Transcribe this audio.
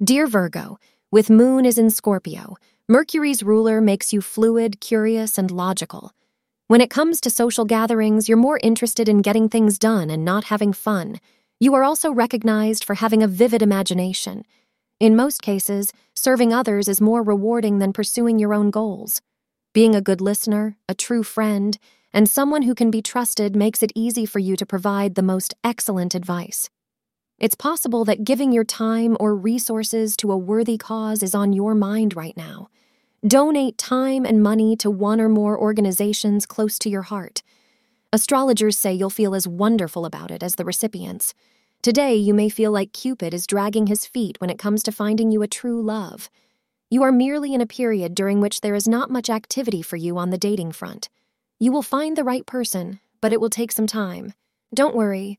Dear Virgo, with Moon is in Scorpio, Mercury's ruler makes you fluid, curious, and logical. When it comes to social gatherings, you're more interested in getting things done and not having fun. You are also recognized for having a vivid imagination. In most cases, serving others is more rewarding than pursuing your own goals. Being a good listener, a true friend, and someone who can be trusted makes it easy for you to provide the most excellent advice. It's possible that giving your time or resources to a worthy cause is on your mind right now. Donate time and money to one or more organizations close to your heart. Astrologers say you'll feel as wonderful about it as the recipients. Today, you may feel like Cupid is dragging his feet when it comes to finding you a true love. You are merely in a period during which there is not much activity for you on the dating front. You will find the right person, but it will take some time. Don't worry,